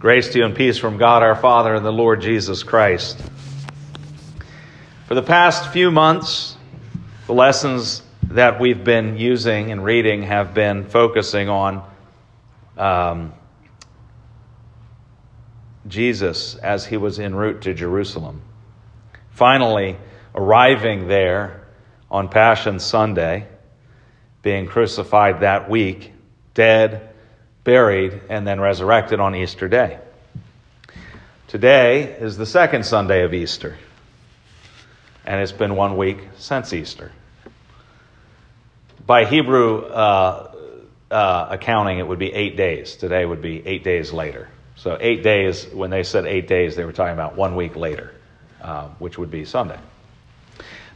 Grace to you and peace from God our Father and the Lord Jesus Christ. For the past few months, the lessons that we've been using and reading have been focusing on um, Jesus as he was en route to Jerusalem. Finally, arriving there on Passion Sunday, being crucified that week, dead, buried, and then resurrected on Easter Day. Today is the second Sunday of Easter, and it's been one week since Easter. By Hebrew uh, uh, accounting, it would be eight days. Today would be eight days later. So, eight days, when they said eight days, they were talking about one week later, uh, which would be Sunday.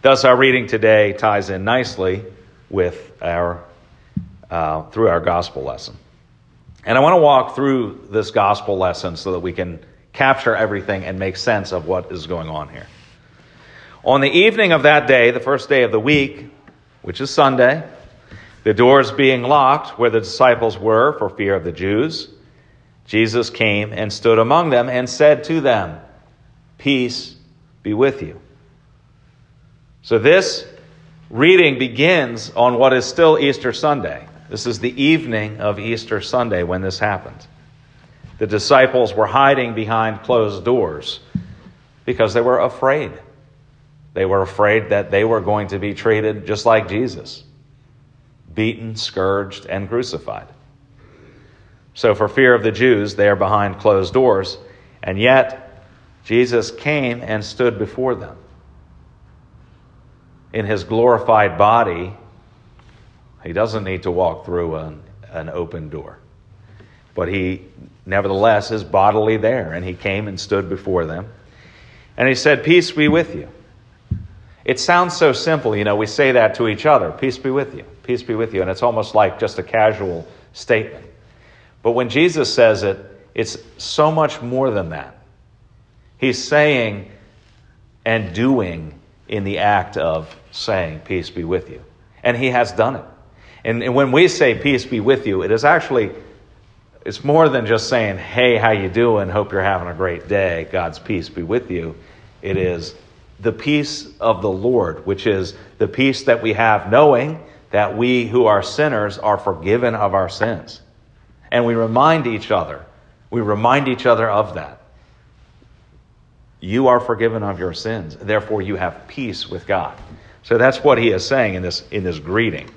Thus, our reading today ties in nicely with our, uh, through our gospel lesson. And I want to walk through this gospel lesson so that we can capture everything and make sense of what is going on here. On the evening of that day, the first day of the week, which is Sunday, the doors being locked where the disciples were for fear of the Jews, Jesus came and stood among them and said to them, Peace be with you. So this reading begins on what is still Easter Sunday. This is the evening of Easter Sunday when this happened. The disciples were hiding behind closed doors because they were afraid. They were afraid that they were going to be treated just like Jesus beaten, scourged, and crucified. So, for fear of the Jews, they are behind closed doors, and yet Jesus came and stood before them. In his glorified body, he doesn't need to walk through an, an open door. But he, nevertheless, is bodily there. And he came and stood before them. And he said, Peace be with you. It sounds so simple, you know, we say that to each other Peace be with you. Peace be with you. And it's almost like just a casual statement. But when Jesus says it, it's so much more than that. He's saying and doing in the act of saying, Peace be with you. And he has done it. And, and, when we say peace be with you, it is actually it's more than just saying, "Hey, how you doing? Hope you're having a great day. God's peace be with you." It is the peace of the Lord, which is the peace that we have knowing that we who are sinners are forgiven of our sins. And we remind each other. We remind each other of that. You are forgiven of your sins. Therefore you have peace with God. So that's what he is saying in this in this greeting.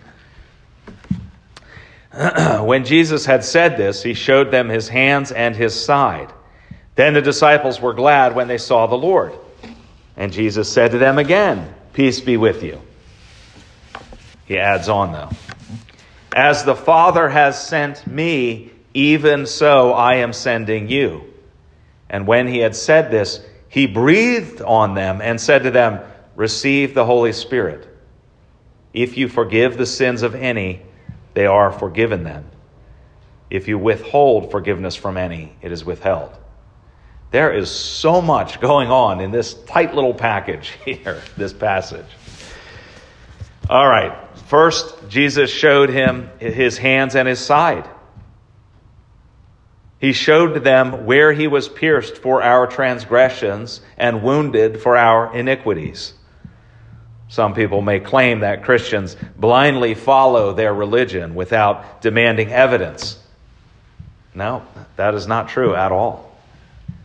when Jesus had said this, he showed them his hands and his side. Then the disciples were glad when they saw the Lord. And Jesus said to them again, Peace be with you. He adds on, though. As the Father has sent me, even so I am sending you. And when he had said this, he breathed on them and said to them, Receive the Holy Spirit. If you forgive the sins of any, they are forgiven them. If you withhold forgiveness from any, it is withheld. There is so much going on in this tight little package here, this passage. All right. First, Jesus showed him his hands and his side. He showed them where he was pierced for our transgressions and wounded for our iniquities. Some people may claim that Christians blindly follow their religion without demanding evidence. No, that is not true at all.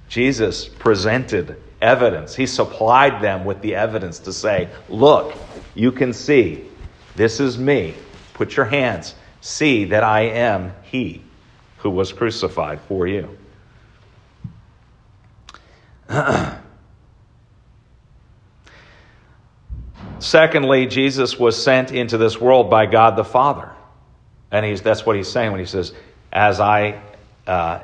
Jesus presented evidence. He supplied them with the evidence to say, Look, you can see, this is me. Put your hands, see that I am He who was crucified for you. Secondly, Jesus was sent into this world by God the Father. And he's, that's what he's saying when he says, As I, uh,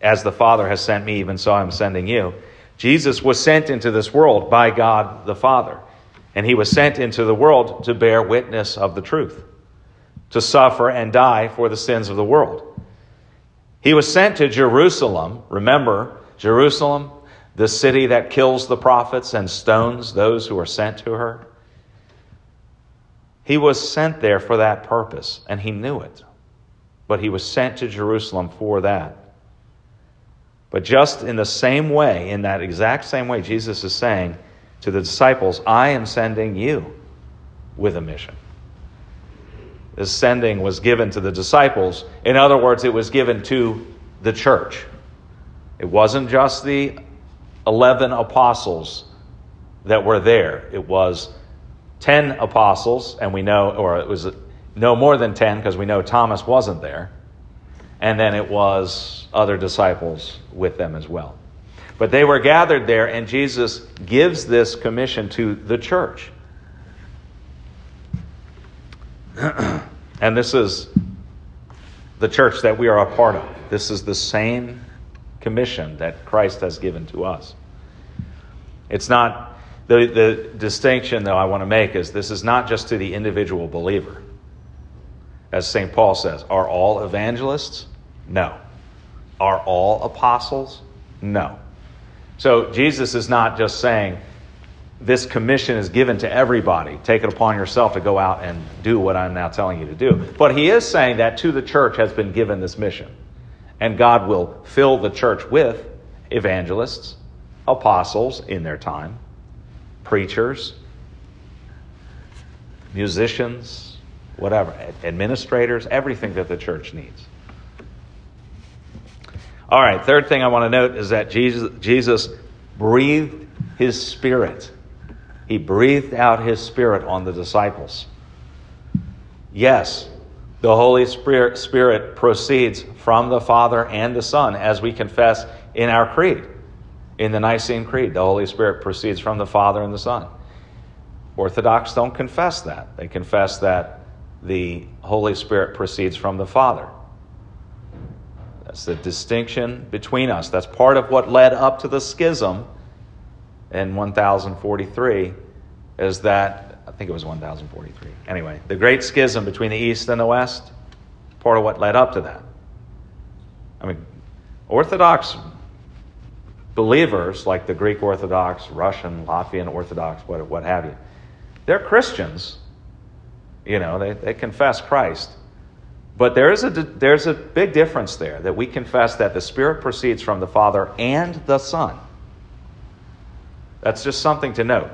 as the Father has sent me, even so I'm sending you. Jesus was sent into this world by God the Father. And he was sent into the world to bear witness of the truth, to suffer and die for the sins of the world. He was sent to Jerusalem. Remember, Jerusalem, the city that kills the prophets and stones those who are sent to her. He was sent there for that purpose, and he knew it. But he was sent to Jerusalem for that. But just in the same way, in that exact same way, Jesus is saying to the disciples, I am sending you with a mission. This sending was given to the disciples. In other words, it was given to the church. It wasn't just the 11 apostles that were there, it was 10 apostles, and we know, or it was no more than 10 because we know Thomas wasn't there. And then it was other disciples with them as well. But they were gathered there, and Jesus gives this commission to the church. and this is the church that we are a part of. This is the same commission that Christ has given to us. It's not, the, the distinction, though, I want to make is this is not just to the individual believer. As St. Paul says, are all evangelists? No. Are all apostles? No. So Jesus is not just saying, this commission is given to everybody. Take it upon yourself to go out and do what I'm now telling you to do. But he is saying that to the church has been given this mission. And God will fill the church with evangelists, apostles in their time, preachers, musicians, whatever, administrators, everything that the church needs. All right, third thing I want to note is that Jesus, Jesus breathed his spirit. He breathed out his spirit on the disciples. Yes, the Holy Spirit, Spirit proceeds from the Father and the Son, as we confess in our creed. In the Nicene Creed, the Holy Spirit proceeds from the Father and the Son. Orthodox don't confess that. They confess that the Holy Spirit proceeds from the Father. That's the distinction between us. That's part of what led up to the schism in 1043, is that I think it was 1043. Anyway, the great schism between the East and the West, part of what led up to that. I mean, Orthodox believers, like the Greek Orthodox, Russian, Latvian Orthodox, what, what have you, they're Christians. You know, they, they confess Christ. But there is a, there's a big difference there that we confess that the Spirit proceeds from the Father and the Son. That's just something to note.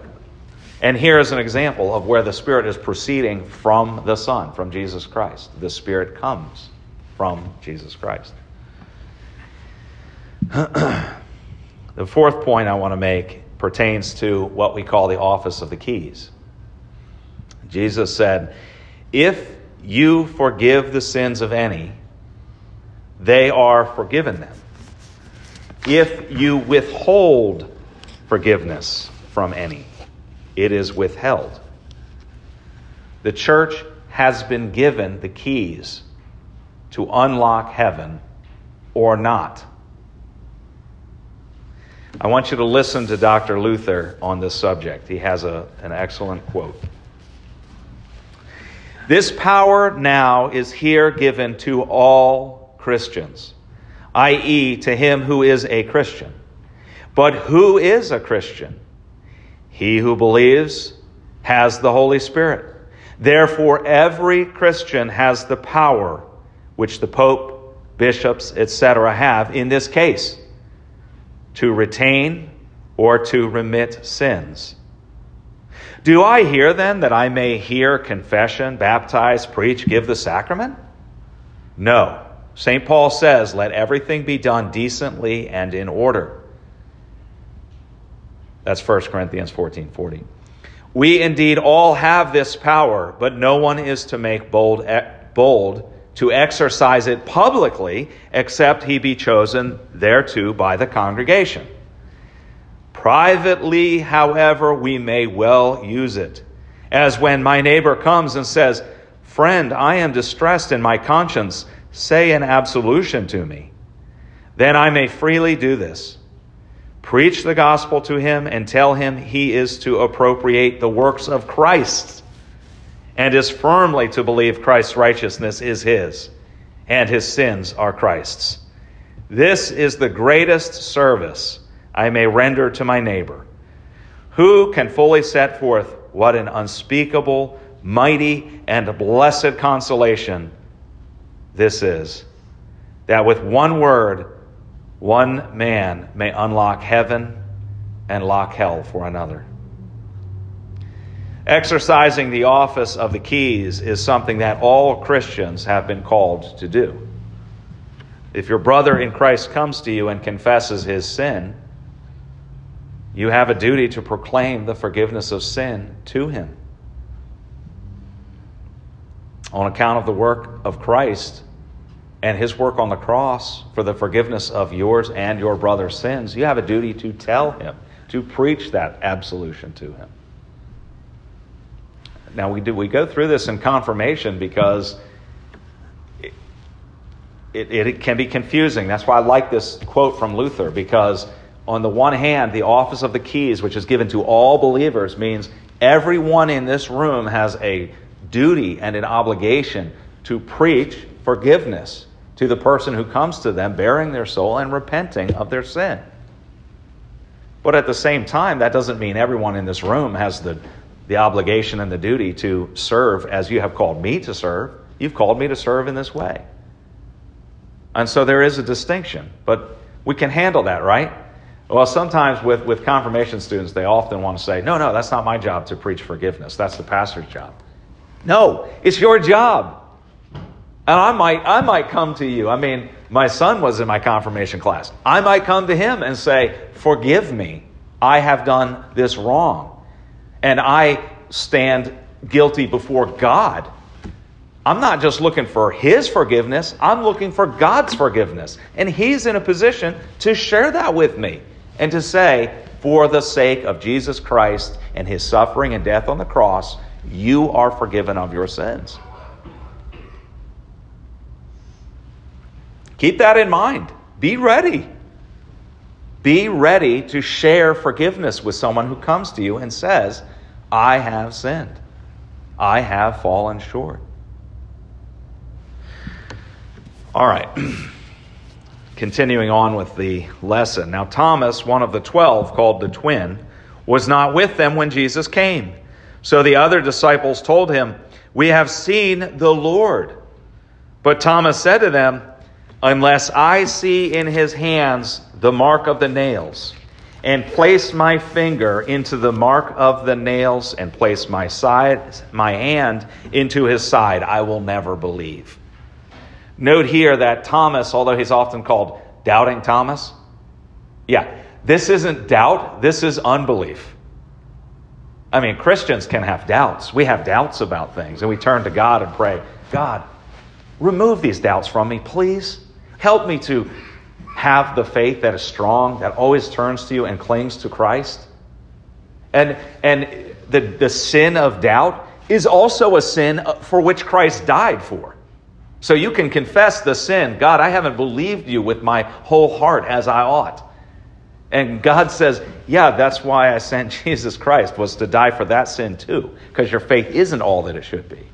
And here is an example of where the Spirit is proceeding from the Son, from Jesus Christ. The Spirit comes from Jesus Christ. the fourth point I want to make pertains to what we call the office of the keys. Jesus said, If you forgive the sins of any, they are forgiven them. If you withhold forgiveness from any, it is withheld. The church has been given the keys to unlock heaven or not. I want you to listen to Dr. Luther on this subject. He has a, an excellent quote. This power now is here given to all Christians, i.e., to him who is a Christian. But who is a Christian? He who believes has the Holy Spirit. Therefore, every Christian has the power which the Pope, bishops, etc., have in this case to retain or to remit sins. Do I hear then that I may hear confession, baptize, preach, give the sacrament? No. St. Paul says, let everything be done decently and in order. That's 1 Corinthians 14 40. We indeed all have this power, but no one is to make bold, eh, bold to exercise it publicly except he be chosen thereto by the congregation. Privately, however, we may well use it. As when my neighbor comes and says, Friend, I am distressed in my conscience, say an absolution to me. Then I may freely do this. Preach the gospel to him and tell him he is to appropriate the works of Christ and is firmly to believe Christ's righteousness is his and his sins are Christ's. This is the greatest service I may render to my neighbor. Who can fully set forth what an unspeakable, mighty, and blessed consolation this is? That with one word, One man may unlock heaven and lock hell for another. Exercising the office of the keys is something that all Christians have been called to do. If your brother in Christ comes to you and confesses his sin, you have a duty to proclaim the forgiveness of sin to him. On account of the work of Christ and his work on the cross for the forgiveness of yours and your brother's sins, you have a duty to tell him, to preach that absolution to him. Now we do we go through this in confirmation because it, it, it, can be confusing. That's why I like this quote from Luther because on the one hand, the office of the keys, which is given to all believers, means everyone in this room has a duty and an obligation to preach forgiveness to the person who comes to them baring their soul and repenting of their sin. But at the same time, that doesn't mean everyone in this room has the the obligation and the duty to serve as you have called me to serve. You've called me to serve in this way. And so there is a distinction, but we can handle that, right? Well, sometimes with, with confirmation students, they often want to say, no, no, that's not my job to preach forgiveness. That's the pastor's job. No, it's your job. And I might, I might come to you. I mean, my son was in my confirmation class. I might come to him and say, Forgive me. I have done this wrong and I stand guilty before God. I'm not just looking for His forgiveness, I'm looking for God's forgiveness. And He's in a position to share that with me and to say, for the sake of Jesus Christ and His suffering and death on the cross, you are forgiven of your sins. Keep that in mind. Be ready. Be ready to share forgiveness with someone who comes to you and says, I have sinned. I have fallen short. All right. Continuing on with the lesson. Now, Thomas, one of the twelve, called the twin, was not with them when Jesus came. So the other disciples told him, We have seen the Lord. But Thomas said to them, Unless I see in his hands the mark of the nails, and place my finger into the mark of the nails, and place my side, my hand into his side, I will never believe. Note here that Thomas, although he's often called doubting Thomas, yeah, this isn't doubt, this is unbelief. I mean, Christians can have doubts. We have doubts about things, and we turn to God and pray, God, remove these doubts from me, please. Help me to have the faith that is strong, that always turns to you and clings to Christ. And, and the, the sin of doubt is also a sin for which Christ died for. So you can confess the sin God, I haven't believed you with my whole heart as I ought. And God says, Yeah, that's why I sent Jesus Christ, was to die for that sin too, because your faith isn't all that it should be.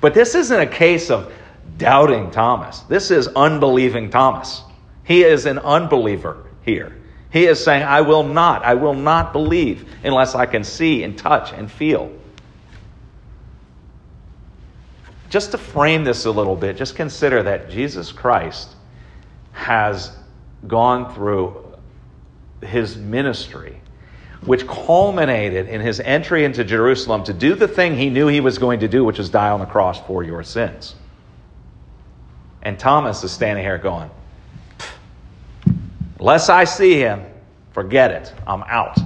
But this isn't a case of doubting Thomas. This is unbelieving Thomas. He is an unbeliever here. He is saying, I will not, I will not believe unless I can see and touch and feel. Just to frame this a little bit, just consider that Jesus Christ has gone through his ministry, which culminated in his entry into Jerusalem to do the thing he knew he was going to do, which was die on the cross for your sins. And Thomas is standing here going, Unless I see him, forget it. I'm out.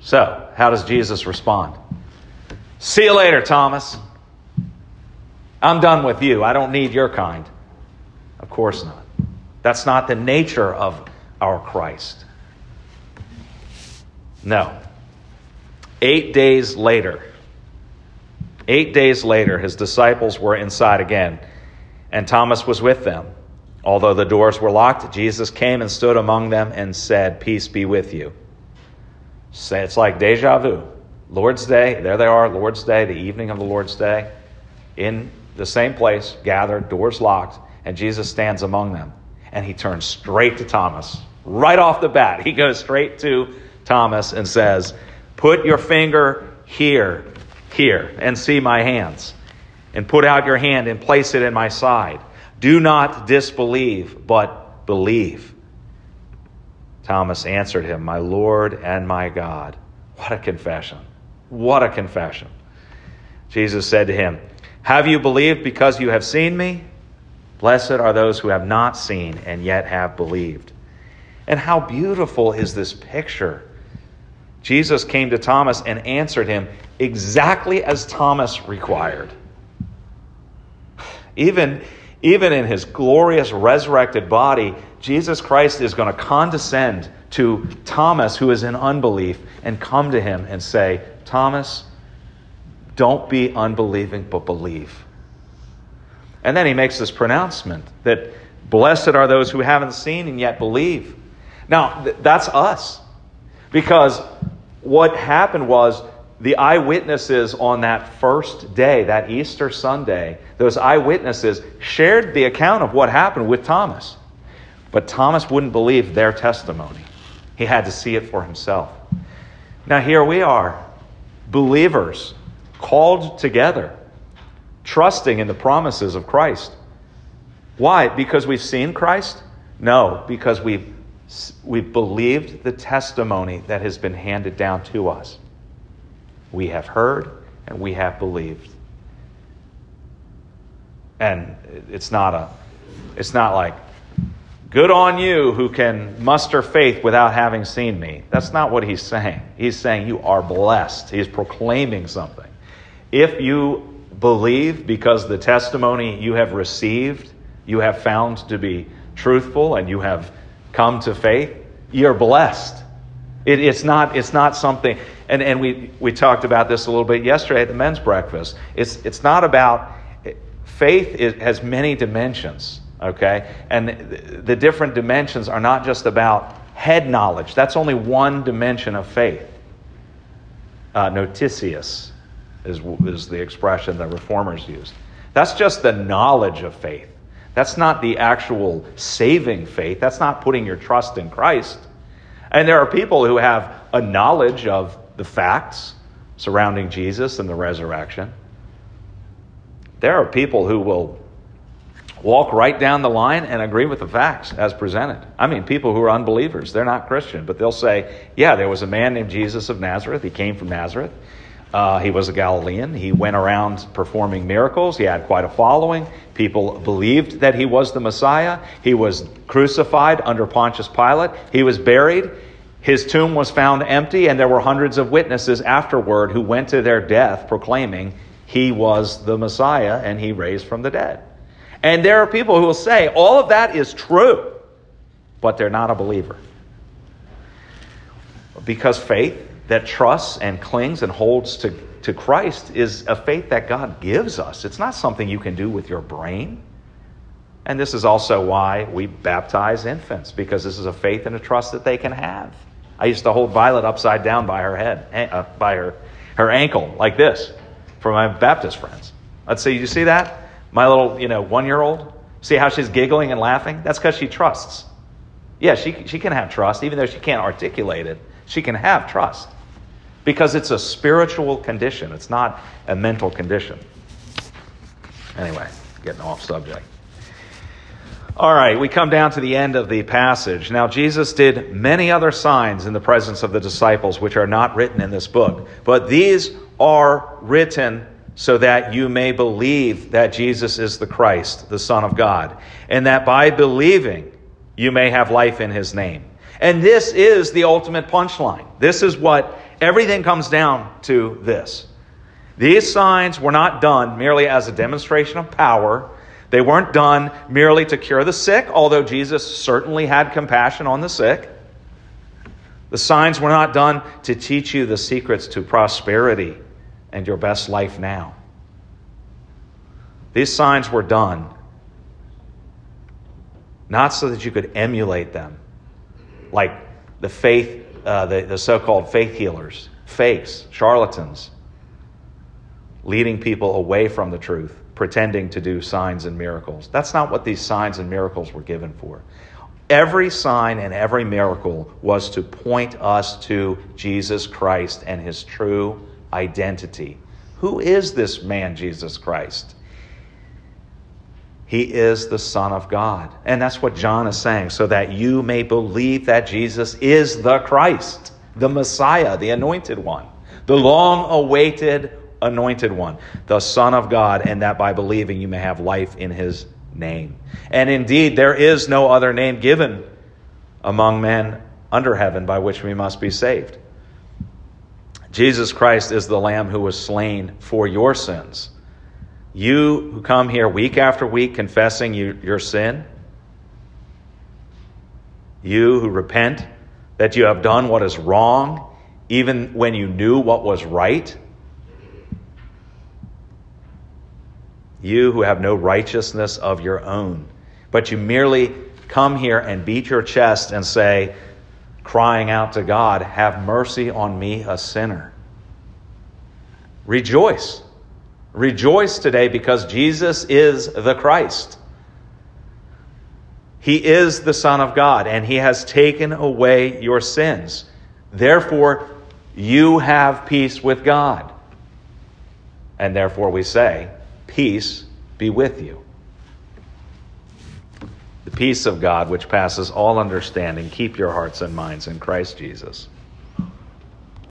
So, how does Jesus respond? See you later, Thomas. I'm done with you. I don't need your kind. Of course not. That's not the nature of our Christ. No. Eight days later, eight days later, his disciples were inside again, and Thomas was with them. Although the doors were locked, Jesus came and stood among them and said, Peace be with you. It's like deja vu. Lord's Day, there they are, Lord's Day, the evening of the Lord's Day, in the same place, gathered, doors locked, and Jesus stands among them. And he turns straight to Thomas. Right off the bat, he goes straight to Thomas and says, Put your finger here, here, and see my hands. And put out your hand and place it in my side Do not disbelieve, but believe. Thomas answered him, My Lord and my God. What a confession! What a confession. Jesus said to him, Have you believed because you have seen me? Blessed are those who have not seen and yet have believed. And how beautiful is this picture! Jesus came to Thomas and answered him exactly as Thomas required. Even, even in his glorious resurrected body, Jesus Christ is going to condescend to Thomas, who is in unbelief, and come to him and say, Thomas, don't be unbelieving, but believe. And then he makes this pronouncement that blessed are those who haven't seen and yet believe. Now, th- that's us. Because what happened was the eyewitnesses on that first day, that Easter Sunday, those eyewitnesses shared the account of what happened with Thomas. But Thomas wouldn't believe their testimony. He had to see it for himself. Now, here we are, believers, called together, trusting in the promises of Christ. Why? Because we've seen Christ? No, because we've, we've believed the testimony that has been handed down to us. We have heard and we have believed. And it's not a it's not like good on you who can muster faith without having seen me. That's not what he's saying. He's saying you are blessed. He's proclaiming something. If you believe because the testimony you have received you have found to be truthful and you have come to faith, you're blessed. It, it's, not, it's not something, and, and we, we talked about this a little bit yesterday at the men's breakfast. It's, it's not about, faith has many dimensions, okay? And the, the different dimensions are not just about head knowledge, that's only one dimension of faith. Uh, is, is the expression the reformers used. That's just the knowledge of faith. That's not the actual saving faith. That's not putting your trust in Christ. And there are people who have a knowledge of the facts surrounding Jesus and the resurrection. There are people who will walk right down the line and agree with the facts as presented. I mean, people who are unbelievers, they're not Christian, but they'll say, yeah, there was a man named Jesus of Nazareth. He came from Nazareth. Uh, he was a Galilean. He went around performing miracles. He had quite a following. People believed that he was the Messiah. He was crucified under Pontius Pilate. He was buried. His tomb was found empty, and there were hundreds of witnesses afterward who went to their death proclaiming he was the Messiah and he raised from the dead. And there are people who will say all of that is true, but they're not a believer. Because faith that trusts and clings and holds to, to Christ is a faith that God gives us. It's not something you can do with your brain. And this is also why we baptize infants, because this is a faith and a trust that they can have. I used to hold Violet upside down by her head, eh, uh, by her, her ankle, like this, for my Baptist friends. Let's see, you see that? My little, you know, one year old? See how she's giggling and laughing? That's because she trusts. Yeah, she, she can have trust, even though she can't articulate it. She can have trust because it's a spiritual condition, it's not a mental condition. Anyway, getting off subject. All right, we come down to the end of the passage. Now, Jesus did many other signs in the presence of the disciples, which are not written in this book, but these are written so that you may believe that Jesus is the Christ, the Son of God, and that by believing you may have life in his name. And this is the ultimate punchline. This is what Everything comes down to this. These signs were not done merely as a demonstration of power. They weren't done merely to cure the sick, although Jesus certainly had compassion on the sick. The signs were not done to teach you the secrets to prosperity and your best life now. These signs were done not so that you could emulate them, like the faith uh, the, the so called faith healers, fakes, charlatans, leading people away from the truth, pretending to do signs and miracles. That's not what these signs and miracles were given for. Every sign and every miracle was to point us to Jesus Christ and his true identity. Who is this man, Jesus Christ? He is the Son of God. And that's what John is saying, so that you may believe that Jesus is the Christ, the Messiah, the anointed one, the long awaited anointed one, the Son of God, and that by believing you may have life in his name. And indeed, there is no other name given among men under heaven by which we must be saved. Jesus Christ is the Lamb who was slain for your sins. You who come here week after week confessing you, your sin, you who repent that you have done what is wrong, even when you knew what was right, you who have no righteousness of your own, but you merely come here and beat your chest and say, crying out to God, Have mercy on me, a sinner. Rejoice. Rejoice today because Jesus is the Christ. He is the Son of God, and He has taken away your sins. Therefore, you have peace with God. And therefore, we say, Peace be with you. The peace of God, which passes all understanding, keep your hearts and minds in Christ Jesus.